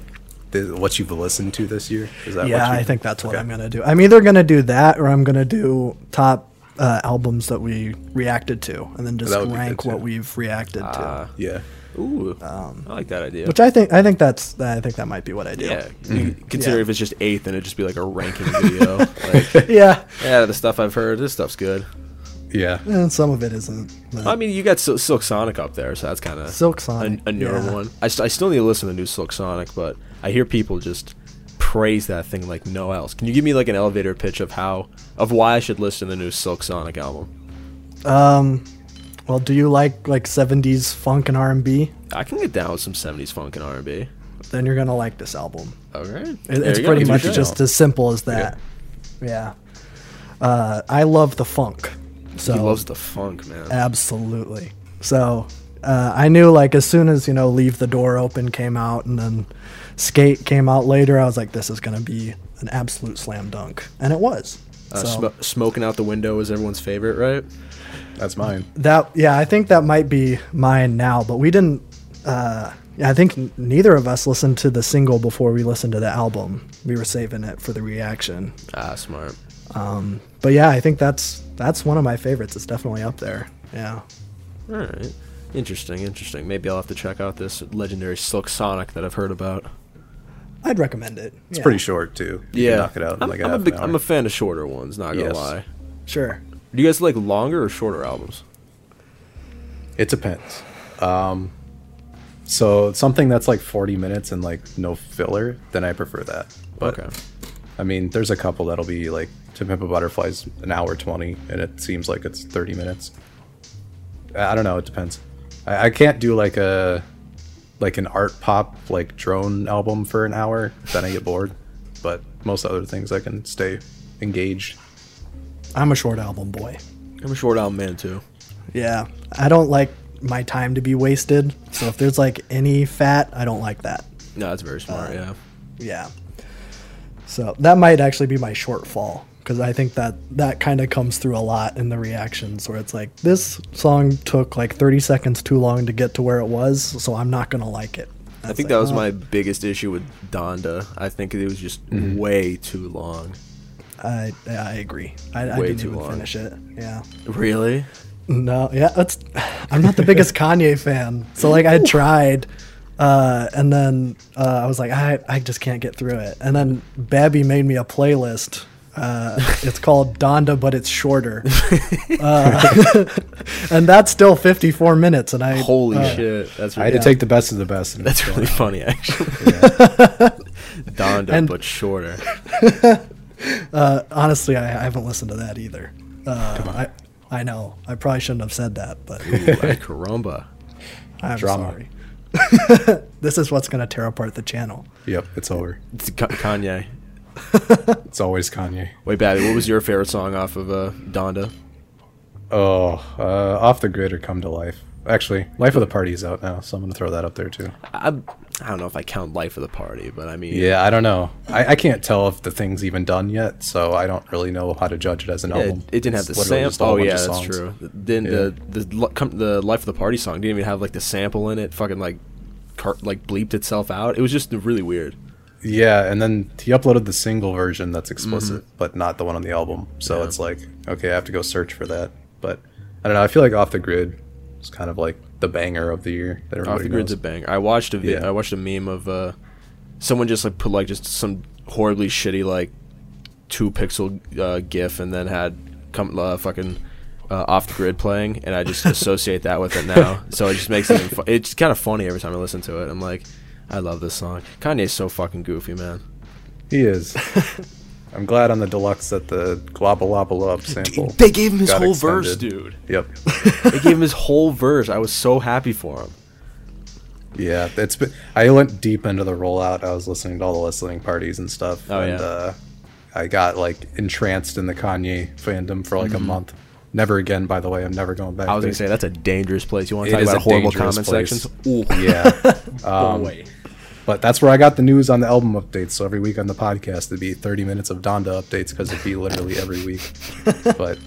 the, what you've listened to this year? Is that yeah, I think that's what I'm going to do. I'm either going to do that or I'm going to do top uh, albums that we reacted to and then just That would be rank what we've reacted to. Ah. Yeah, Ooh. Um, I like that idea. Which I think I think that's I think that might be what I do. yeah. you mm-hmm. Consider Yeah. if it's just eighth, then it'd just be like a ranking video. like, Yeah. yeah, the stuff I've heard, this stuff's good. yeah. And some of it isn't. but- I mean, you got Sil- Silk Sonic up there, so that's kind of Silk Sonic, a, a newer yeah. one. I, st- I still need to listen to the new Silk Sonic, but I hear people just praise that thing like no else. Can you give me like an elevator pitch of how of why I should listen to the new Silk Sonic album? um, well, do you like like '70s funk and R&B? I can get down with some '70s funk and R&B. Then you're gonna like this album. Okay, It, it's go. pretty a much just as simple as that. Yeah. Uh, I love the funk. So he loves the funk, man. Absolutely. So uh, I knew like as soon as you know Leave the Door Open came out and then Skate came out later, I was like, this is gonna be an absolute slam dunk, and it was. Uh, so sm- smoking out the window is everyone's favorite, right? That's mine. that yeah, I think that might be mine now, but we didn't. Uh, yeah, I think n- neither of us listened to the single before we listened to the album. We were saving it for the reaction. Ah, smart. Um, but yeah, I think that's that's one of my favorites. It's definitely up there. Yeah. All right. Interesting, interesting. Maybe I'll have to check out this legendary Silk Sonic that I've heard about. I'd recommend it. It's pretty short too. You can knock it out in I'm, like a I'm, a half big, an hour. I'm a fan of shorter ones, not gonna Yes. lie. Sure. Do you guys like longer or shorter albums? It depends. Um, so something that's like 40 minutes and like no filler, then I prefer that. But okay. I mean, there's a couple that'll be like To Pimp a Butterfly's an hour 20, and it seems like it's 30 minutes. I I don't know. It depends. I, I can't do like a like an art pop like drone album for an hour. Then I get bored. But most other things I can stay engaged. I'm a short album boy. I'm a short album man too. Yeah, I don't like my time to be wasted. So if there's like any fat, I don't like that. No, that's very smart. Um, yeah. Yeah. So that might actually be my shortfall because I think that that kind of comes through a lot in the reactions where it's like this song took like 30 seconds too long to get to where it was, so I'm not gonna like it. I think that was oh. my biggest issue with Donda. I think it was just mm-hmm. way too long. I I agree. I, I Way didn't too even long. finish it. Yeah. Really? No, yeah, that's. I'm not the biggest Kanye fan, so like I tried, uh, and then uh, I was like, I I just can't get through it. And then Babby made me a playlist. Uh, it's called Donda, but it's shorter, uh, and that's still 54 minutes. And I Holy uh, shit! That's I had really, to take the best of the best. And that's really funny actually. Donda, And- but shorter. Uh, honestly, I, I haven't listened to that either. Uh, I I know I probably shouldn't have said that, but Ooh, caramba. I'm Drama. sorry. this is what's gonna tear apart the channel. Yep, it's over. It's Kanye. It's always Kanye. Wait, Babby, what was your favorite song off of uh, Donda? Oh, uh, off the grid or come to life. Actually, Life of the Party is out now, so I'm gonna throw that up there too. I, I don't know if I count Life of the Party, but I mean, Yeah, I don't know. I, I can't tell if the thing's even done yet, so I don't really know how to judge it as an Yeah, album. it didn't have It's the literally sample. just a whole Oh yeah, that's true. Then Yeah. the the come- the Life of the Party song didn't even have like the sample in it. Fucking like, car- like bleeped itself out. It was just really weird. Yeah, and then he uploaded the single version that's explicit, but not the one on the album. So Mm-hmm. Yeah. it's like, okay, I have to go search for that. But I don't know. I feel like Off the Grid is kind of like the banger of the year that Off the Grid's a banger. I watched a vi- Yeah. I watched a meme of uh, someone just like put like just some horribly shitty like two pixel uh, GIF and then had come uh, fucking. Uh, off the grid playing, and I just associate that with it now. So it just makes it. Fu- it's kind of funny every time I listen to it. I'm like, I love this song. Kanye's so fucking goofy, man. He is. I'm glad on the deluxe that the up sample. They gave him his whole verse, dude. Yep. They gave him his whole verse. I was so happy for him. Yeah, it's been. I went deep into the rollout. I was listening to all the listening parties and stuff. Oh, and, yeah. Uh, I got like entranced in the Kanye fandom for like a month. Never again, by the way. I'm never going back. Mm-hmm. I was gonna say that's a dangerous place. You want It to talk about horrible comment place. sections? Ooh, Yeah. Um, boy. But that's where I got the news on the album updates. So every week on the podcast, it'd be 30 minutes of Donda updates because it'd be literally every week. But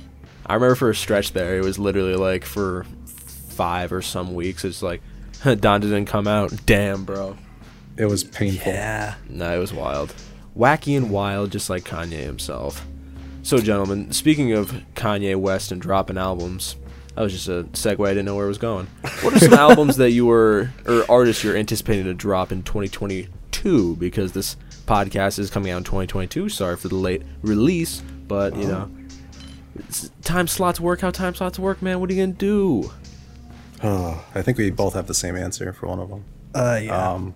I remember for a stretch there, it was literally like for five or some weeks. It's like Don didn't come out. Damn, bro. it was painful. Yeah. No, it was wild, wacky and wild, just like Kanye himself. So, gentlemen, speaking of Kanye West and dropping albums, that was just a segue. I didn't know where it was going. What are some albums that you were, or artists you're anticipating to drop in 2022? Because this podcast is coming out in 2022. Sorry for the late release, but you know, it's- time slots work how time slots work, man. What are you gonna do? Oh, I think we both have the same answer for one of them. Uh, yeah. Um,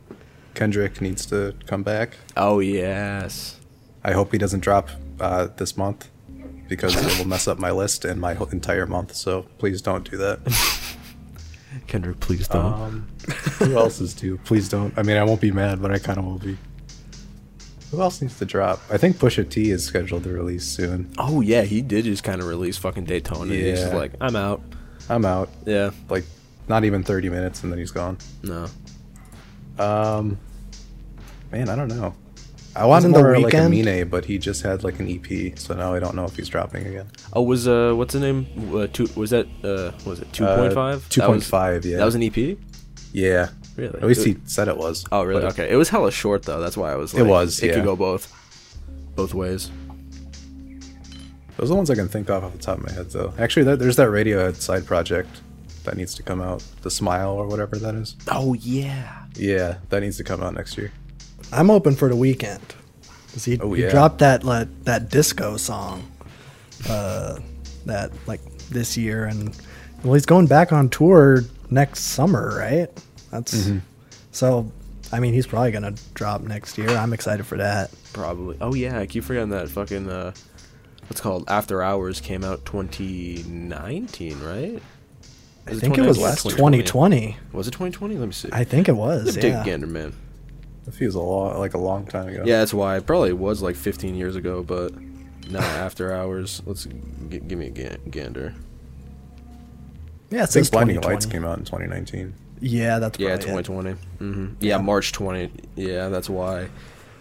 Kendrick needs to come back. Oh yes. I hope he doesn't drop uh, this month because it will mess up my list and my entire month. So please don't do that. Kendrick, please don't. Um, who else is due? Please don't. I mean, I won't be mad, but I kind of will be. Who else needs to drop? I think Pusha T is scheduled to release soon. oh yeah, he did just kind of release fucking Daytona. Yeah. He's just like, I'm out. I'm out. Yeah. Like, not even 30 minutes, and then he's gone. No. Um, man, I don't know. I wanted Wasn't The more like a Weeknd? Mine, but he just had like an EP, so now I don't know if he's dropping again. Oh, was uh, what's the name? Uh, two was that uh, was it two point five? Two point five, yeah. That was an EP. Yeah. Really? At least It- he said it was. Oh, really? but Okay. It was hella short though. That's why I was. Like, it was, It yeah. could go both, both ways. Those are the ones I can think of off the top of my head, though. Actually, that, there's that Radiohead side project that needs to come out. The Smile or whatever that is. Oh yeah. Yeah, that needs to come out next year. I'm open for the Weeknd. 'Cause he, Oh, he dropped that like, that disco song, uh, that like this year, and well, he's going back on tour next summer, right? That's Mm-hmm. so. I mean, he's probably gonna drop next year. I'm excited for that. Probably. Oh yeah. I keep forgetting that fucking uh, what's it called After Hours came out 2019, right? I think it was last 2020. Was it 2020? Let me see. I think it was. Dig Yeah. gander, man. It feels a lot like a long time ago. Yeah, that's why. It probably was like 15 years ago, but now after hours. Let's g- give me a gan- gander. Yeah, it I think says Blinding Lights came out in 2019. Yeah, that's Yeah, probably it. 2020. hmm Yeah, March 20. Yeah, that's why.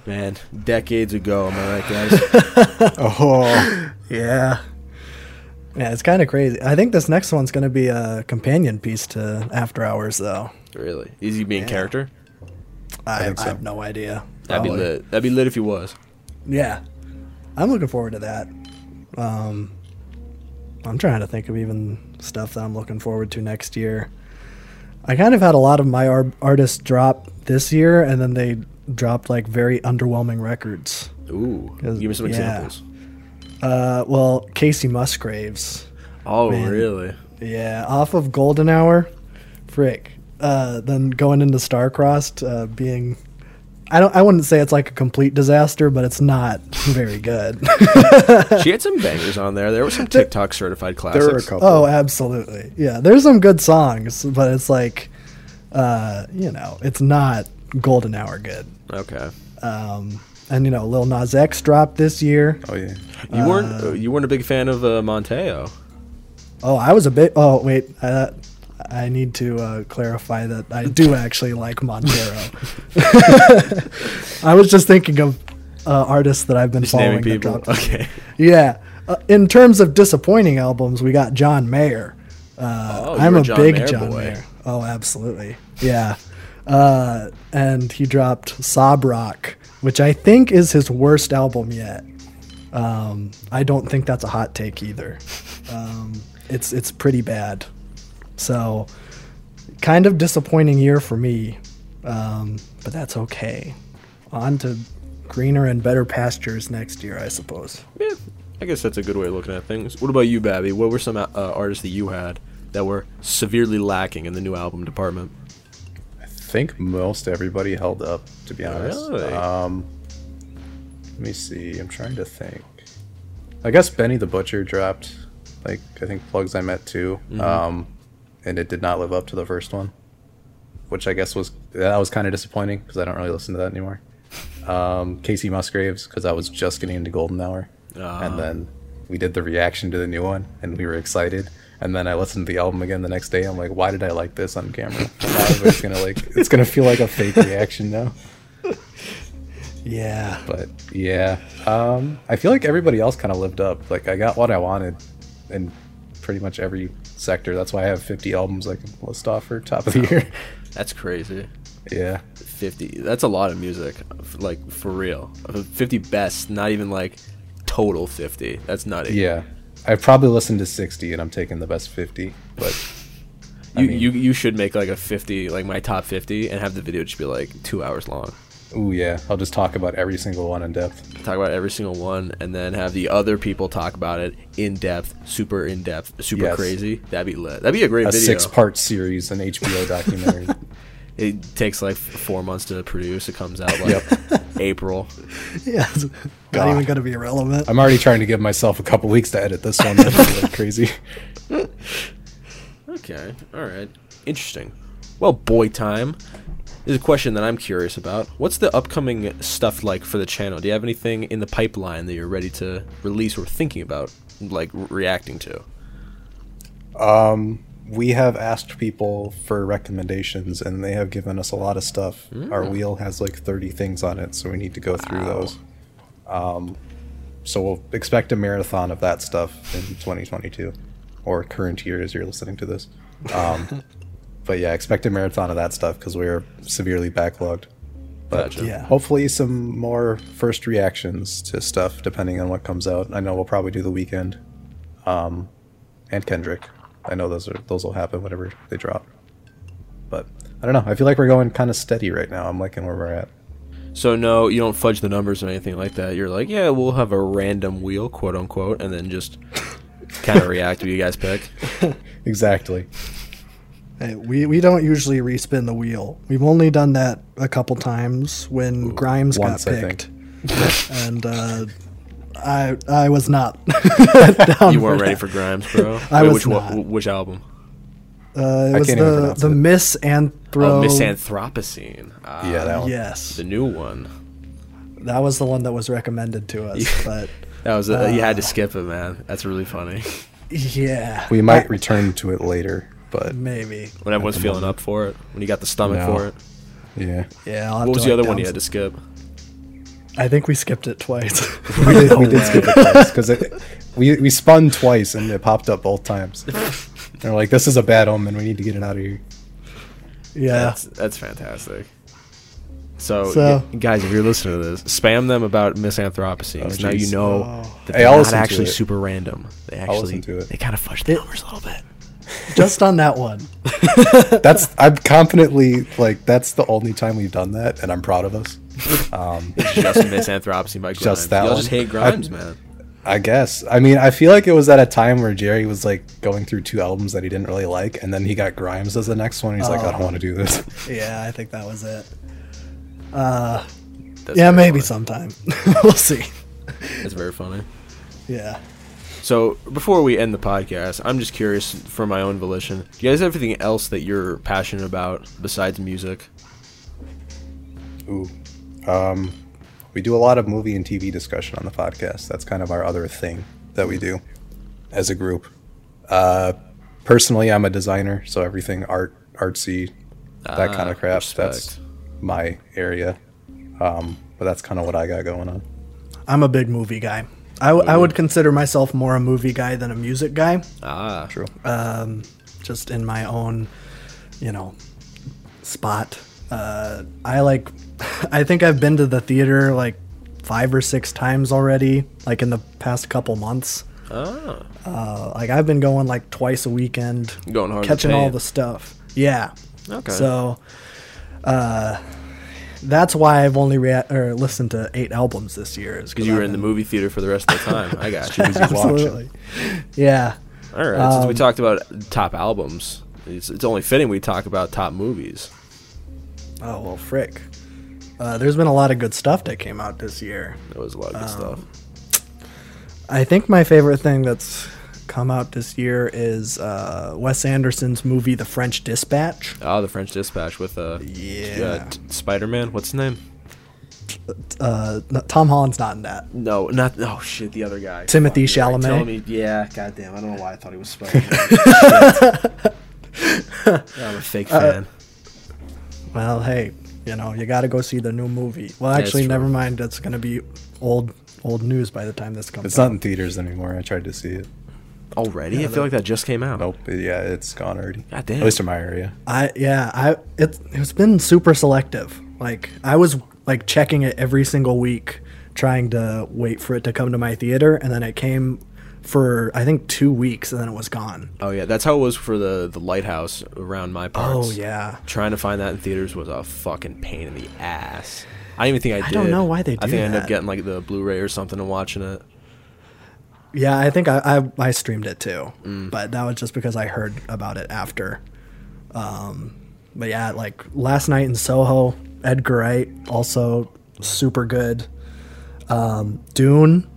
Man, decades ago, am I right, guys? Oh, Yeah. Yeah, it's kind of crazy. I think this next one's going to be a companion piece to After Hours, though. really? Is he being character? I, think I have no idea. That'd be lit. That'd be lit if he was. Yeah. I'm looking forward to that. Um, I'm trying to think of even stuff that I'm looking forward to next year. I kind of had a lot of my ar- artists drop this year, and then they dropped like very underwhelming records. Ooh, give me some yeah. examples. Uh, well, Kacey Musgraves. Oh, Man. really? Yeah, off of Golden Hour, frick. Uh, then going into Starcrossed, uh, being, I don't, I wouldn't say it's like a complete disaster, but it's not very good. she had some bangers on there. There were some TikTok certified classics. there were a couple. oh, absolutely. Yeah, there's some good songs, but it's like, uh, you know, it's not Golden Hour good. Okay. Um, and you know, Lil Nas X dropped this year. oh yeah. You weren't uh, you weren't a big fan of uh, Montero. Oh, I was a bit. Oh, wait. I, I need to uh, clarify that I do actually like Montero. I was just thinking of uh, artists that I've been Just following. people. Okay. Yeah. Uh, in terms of disappointing albums, we got John Mayer. Uh, Oh, I'm a John big Mayer John boy. Mayer. Oh, absolutely. Yeah. Uh, and he dropped Sob Rock, which I think is his worst album yet. Um, I don't think that's a hot take either. Um, it's it's pretty bad. So, kind of disappointing year for me, um, but that's okay. On to greener and better pastures next year, I suppose. Yeah, I guess that's a good way of looking at things. What about you, Babby? What were some uh, artists that you had that were severely lacking in the new album department? I think most everybody held up, to be honest. Really? Um, let me see. I'm trying to think. I guess Benny the Butcher dropped, like I think Plugs I Met too, Mm-hmm. um, and it did not live up to the first one, which I guess was that was kind of disappointing because I don't really listen to that anymore. Um, Kacey Musgraves because I was just getting into Golden Hour, Ah. and then we did the reaction to the new one, and we were excited. And then I listened to the album again the next day. I'm like, why did I like this on camera? It's gonna like, it's gonna feel like a fake reaction now. Yeah. But yeah, um, I feel like everybody else kind of lived up. Like I got what I wanted in pretty much every sector. That's why I have 50 albums I can list off for top of the year. That's crazy. yeah, 50. That's a lot of music. Like, for real. Uh, 50 best, not even like total 50. That's nutty. yeah. I've probably listened to 60, and I'm taking the best 50. But I You, mean- you you should make like a 50, like my top 50, and have the video just be like two hours long. Ooh yeah, I'll just talk about every single one in depth. Talk about every single one, and then have the other people talk about it in depth, super in depth, super Yes. crazy. That'd be lit. That'd be a great A video. six-part series, an HBO documentary. It takes like four months to produce. It comes out like Yep. April. Yeah. It's not God. even going to be relevant. I'm already trying to give myself a couple weeks to edit this one. That's like crazy. Okay. All right. Interesting. Well, boy time. There's a question that I'm curious about. What's the upcoming stuff like for the channel? Do you have anything in the pipeline that you're ready to release or thinking about, like re- reacting to? Um, we have asked people for recommendations, and they have given us a lot of stuff. Our wheel has like 30 things on it, so we need to go through those. Um, so we'll expect a marathon of that stuff in 2022, or current year as you're listening to this. Um, but yeah, expect a marathon of that stuff because we're severely backlogged. But Gotcha. Yeah. hopefully, some more first reactions to stuff depending on what comes out. I know we'll probably do the Weeknd, um, and Kendrick. I know those are those will happen whenever they drop. But I don't know. I feel like we're going kind of steady right now. I'm liking where we're at. So no, you don't fudge the numbers or anything like that. You're like, yeah, we'll have a random wheel, quote unquote, and then just kind of react to what you guys pick. Exactly. Hey, we, we don't usually respin the wheel. We've only done that a couple times when Grimes once, got picked. and uh, I I was not. down You weren't ready that. for Grimes, bro. I Wait, was which one- not. which album? Uh, it I was can't even the pronounce the it. Misanthro. Oh, Misanthropocene. Ah, Yeah, that one. Yes, the new one. that was the one that was recommended to us. But That was a, you had to skip it, man. That's really funny. yeah, We might I- return to it later. But Maybe. When everyone's feeling up for it, when you got the stomach No. for it. yeah, Yeah. I'll What was the like, other one you had to skip? I think we skipped it twice. we did, we did skip it twice because we we spun twice and it popped up both times. They're like, "This is a bad omen. We need to get it out of here." yeah. That's that's fantastic. So, So- y- guys, if you're listening to this, spam them about Misanthropocene. Oh, now you know Oh. that they're I'll not actually super random. They actually listen it. they kind of fudge the numbers a little bit. Just on that one. That's I'm confidently like that's the only time we've done that, and I'm proud of us. Um, just Misanthropocene by Grimes. Just that Y'all just hate Grimes, I- man. I guess. I mean, I feel like it was at a time where Jerry was like going through two albums that he didn't really like, and then he got Grimes as the next one. He's like, I don't Oh. want to do this. Yeah, I think that was it. Uh, That's yeah, maybe funny. sometime. we'll see. That's very funny. Yeah. So before we end the podcast, I'm just curious for my own volition. Do you guys have anything else that you're passionate about besides music? Ooh. Um, we do a lot of movie and TV discussion on the podcast. That's kind of our other thing that we do as a group. Uh, personally, I'm a designer, so everything art, artsy, that Ah, kind of crap. That's my area. Um, but that's kind of what I got going on. I'm a big movie guy. I, w- I would consider myself more a movie guy than a music guy. Ah, True. Um, just in my own, you know, spot. Uh, I like, I think I've been to the theater like five or six times already, like in the past couple months. Ah, Uh, like I've been going like twice a weekend, Going hard catching all the stuff. Yeah. okay. So, uh, that's why I've only rea- or listened to eight albums this year. Because you were in the movie theater for the rest of the time. I got you. Absolutely. Yeah. All right. since we Um, talked about top albums, it's, it's only fitting we talk about top movies. Oh well, frick. Uh, there's been a lot of good stuff that came out this year. There was a lot of good stuff. I think my favorite thing that's come out this year is uh, Wes Anderson's movie The French Dispatch. Oh, the French Dispatch with uh, Yeah. uh, t- Spider-Man. What's his name? Uh, no, Tom Holland's not in that. No, not. Oh shit, the other guy. Timothée Fuck, you're right. Chalamet. Me, yeah, goddamn. I don't know why I thought he was Spider-Man. I'm a fake Uh, fan. Well, hey, you know you got to go see the new movie. Well, actually, true. never mind. That's gonna be old old news by the time this comes. Out. It's out. not in theaters anymore. I tried to see it. Already? yeah, I feel like that just came out. Nope. Yeah, it's gone already. God damn. At least in my area. I yeah, I it it's been super selective. Like I was like checking it every single week, trying to wait for it to come to my theater, and then it came for I think two weeks, and then it was gone. Oh yeah, that's how it was for the the lighthouse around my parts. Oh yeah, Trying to find that in theaters was a fucking pain in the ass. I didn't even think I, I don't know why they I do think I ended up getting like the Blu-ray or something and watching it. Yeah. I think I I, I streamed it too, Mm. but that was just because I heard about it after. Um, but yeah, like last night in Soho, Edgar Wright also super good. Um, Dune,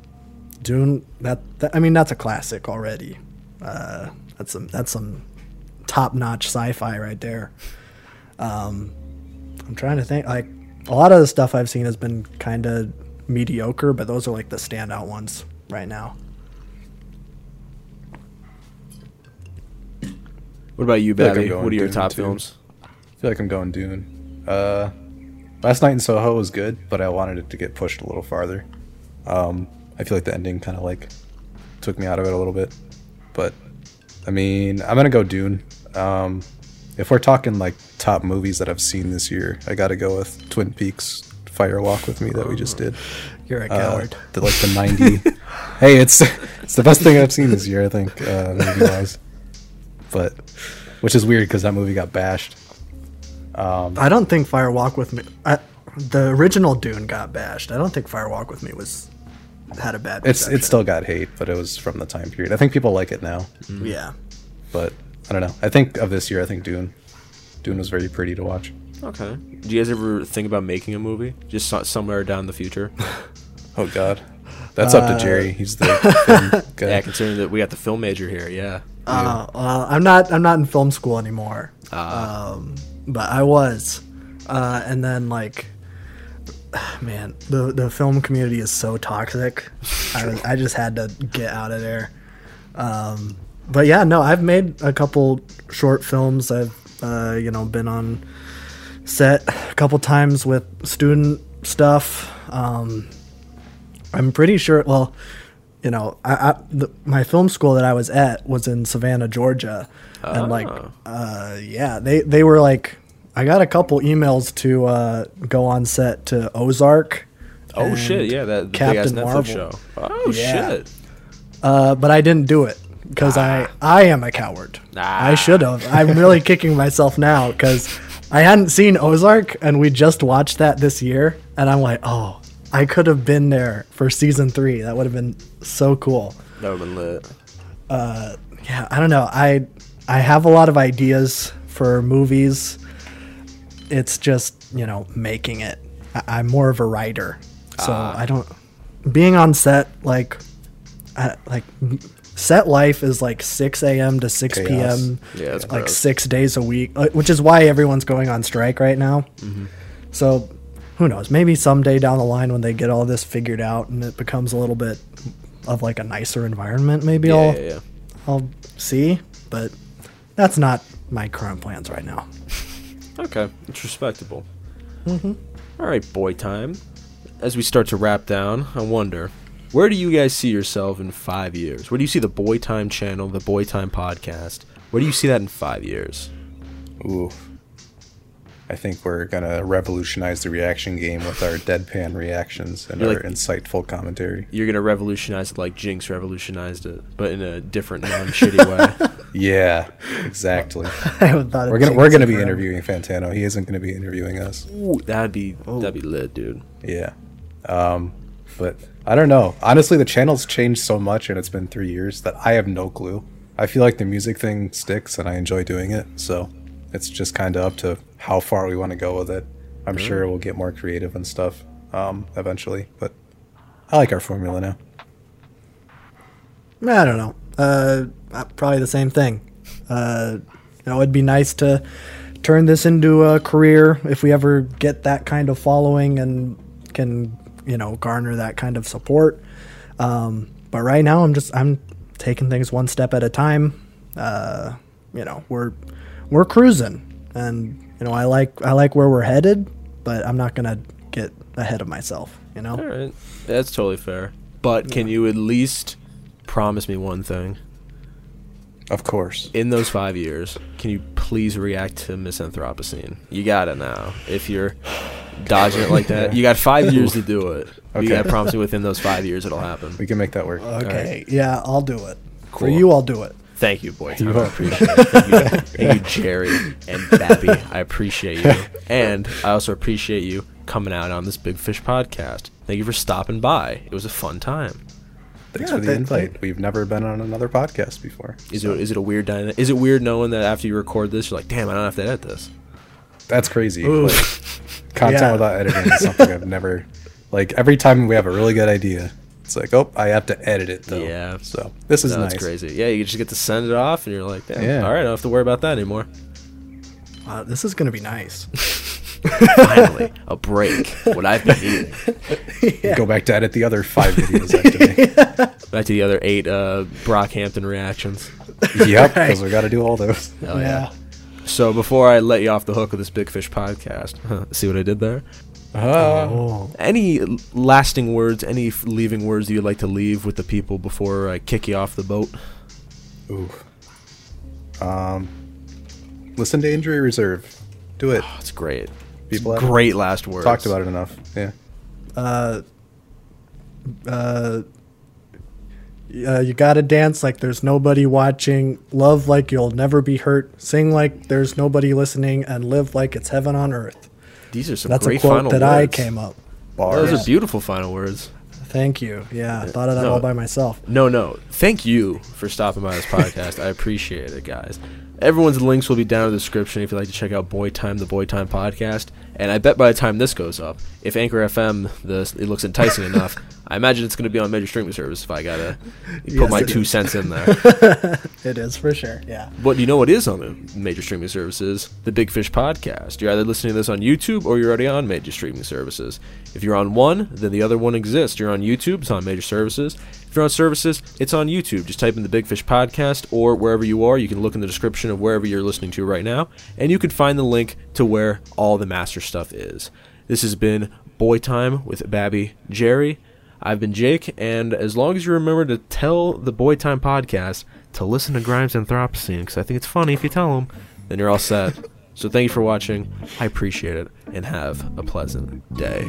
Dune. That, that I mean that's a classic already. Uh, that's some that's some top notch sci-fi right there. Um, I'm trying to think. Like a lot of the stuff I've seen has been kind of mediocre, but those are like the standout ones right now. What about you, feel like I'm Babby? going what are your Dune, top too. films? I feel like I'm going Dune. Uh, last night in Soho was good, but I wanted it to get pushed a little farther. Um, I feel like the ending kind of like took me out of it a little bit. But I mean, I'm gonna go Dune. Um, if we're talking like top movies that I've seen this year, I gotta go with Twin Peaks Fire Walk with Me that we just did. You're a Uh, the, like the 90. hey, it's it's the best thing I've seen this year, I think, uh, movie wise. But which is weird because that movie got bashed. Um, I don't think Fire Walk with Me. I, the original Dune got bashed. I don't think Fire Walk with Me was had a bad. it's it still got hate, but it was from the time period. I think people like it now, yeah. but I don't know. I think of this year, I think Dune. Dune was very pretty to watch. Okay. Do you guys ever think about making a movie? Just somewhere down the future? Oh God, that's up Uh, to Jerry. He's the guy. yeah, considering that we got the film major here. Yeah. Uh, well, I'm not. I'm not in film school anymore. Ah. Um, but I was, uh, and then like, man, the the film community is so toxic. I, I just had to get out of there. Um, but yeah, no, I've made a couple short films. I've uh, you know been on set a couple times with student stuff. Um, I'm pretty sure. Well, you know, I, I the, my film school that I was at was in Savannah, Georgia, and like, Oh. uh, yeah, they they were like, I got a couple emails to uh, go on set to Ozark. Oh shit! Yeah, that the big ass Captain Marvel. show. Oh Yeah. shit! Uh, but I didn't do it because I I am a coward. Ah. I should have. I'm really kicking myself now because I hadn't seen Ozark and we just watched that this year, and I'm like, oh, I could have been there for season three. That would have been so cool. That would have been lit. Yeah, I don't know. I I have a lot of ideas for movies. It's just you know making it. I, I'm more of a writer, so I don't. Being on set like, I, like set life is like 6 a.m. to 6 Chaos. p.m. Yeah, like gross. six days a week, uh, which is why everyone's going on strike right now. Mm-hmm. So who knows? Maybe someday down the line when they get all this figured out and it becomes a little bit of like a nicer environment, maybe Yeah, I'll yeah, yeah. I'll see, but that's not my current plans right now. Okay, it's respectable. Mm-hmm. right, boy time. As we start to wrap down, I wonder, where do you guys see yourself in five years? Where do you see the Boy Time channel, the Boy Time podcast? Where do you see that in five years? Ooh. I think we're gonna revolutionize the reaction game with our deadpan reactions and You're our like- insightful commentary. You're gonna revolutionize it like Jinx revolutionized it, but in a different, non-shitty way. Yeah, exactly. I haven't thought we're gonna we're gonna be forever. interviewing Fantano. He isn't gonna be interviewing us. Ooh, that'd be that'd be lit, dude. Yeah. Um, but I don't know. Honestly, the channel's changed so much and it's been three years that I have no clue. I feel like the music thing sticks and I enjoy doing it. So it's just kind of up to how far we want to go with it. I'm sure we'll get more creative and stuff um, eventually. But I like our formula now. I don't know. Uh, uh, probably the same thing. Uh, you know, it'd be nice to turn this into a career if we ever get that kind of following and can, you know, garner that kind of support. Um, but right now, I'm just I'm taking things one step at a time. Uh, you know, we're we're cruising, and you know, I like I like where we're headed, but I'm not gonna get ahead of myself. You know. All right, that's totally fair. But can you at least promise me one thing? Of course. In those five years, can you please react to misanthropocene? You got it now. If you're dodging it like that, you got five years to do it. You Okay. got to promise me within those five years it'll happen. We can make that work. Okay. Yeah, I'll do it. For Cool. you, I'll do it. Thank you, boy. You I appreciate it. Thank you, thank you, Jerry and Babby. I appreciate you, and I also appreciate you coming out on this Big Fish podcast. Thank you for stopping by. It was a fun time. Thanks Yeah, for the that- invite. We've never been on another podcast before. Is so it is it a weird dyna- Is it weird knowing that after you record this, you're like, damn, I don't have to edit this. That's crazy. Like, content Yeah. without editing is something I've never like every time we have a really good idea, it's like, oh, I have to edit it though. Yeah. So this is No, nice. That's crazy. Yeah, you just get to send it off, and you're like, damn, Yeah. all right, I don't have to worry about that anymore. Uh, this is gonna be nice. Finally, a break. What I've been needing. Go back to edit the other five videos I have to. Back to the other eight uh, Brockhampton reactions. yep, because we got to do all those. Hell yeah. So before I let you off the hook of this Big Fish podcast, see what I did there? Uh, Oh, Any lasting words, any f- leaving words you'd like to leave with the people before I kick you off the boat? ooh. Um, listen to Injury Reserve. Do it. It's great. People It's have great last words. talked about it enough. Yeah. uh, uh, uh, you gotta dance like there's nobody watching, love like you'll never be hurt, sing like there's nobody listening, and live like it's heaven on earth. These are some That's a great quote final that words. I came up. Bars. Those are beautiful final words. Thank you. Yeah, I thought of that No. all by myself. No, no. Thank you for stopping by this podcast. I appreciate it, guys. Everyone's links will be down in the description if you'd like to check out Boy Time, the Boy Time podcast. And I bet by the time this goes up, if Anchor FM, the, it looks enticing enough, I imagine it's going to be on major streaming service if I gotta put Yes, my two is. cents in there. It is for sure. Yeah. But you know what is on the major streaming services? The Big Fish Podcast. You're either listening to this on YouTube or you're already on major streaming services. If you're on one, then the other one exists. You're on YouTube, it's on major services. If you're on services, it's on YouTube. Just type in the Big Fish Podcast or wherever you are. You can look in the description of wherever you're listening to right now, and you can find the link to where all the master stuff is. This has been Boy Time with Babby Jerry. I've been Jake, and as long as you remember to tell the Boy Time podcast to listen to Grimes Anthropocene, because I think it's funny if you tell them, then you're all set. so thank you for watching. I appreciate it, and have a pleasant day.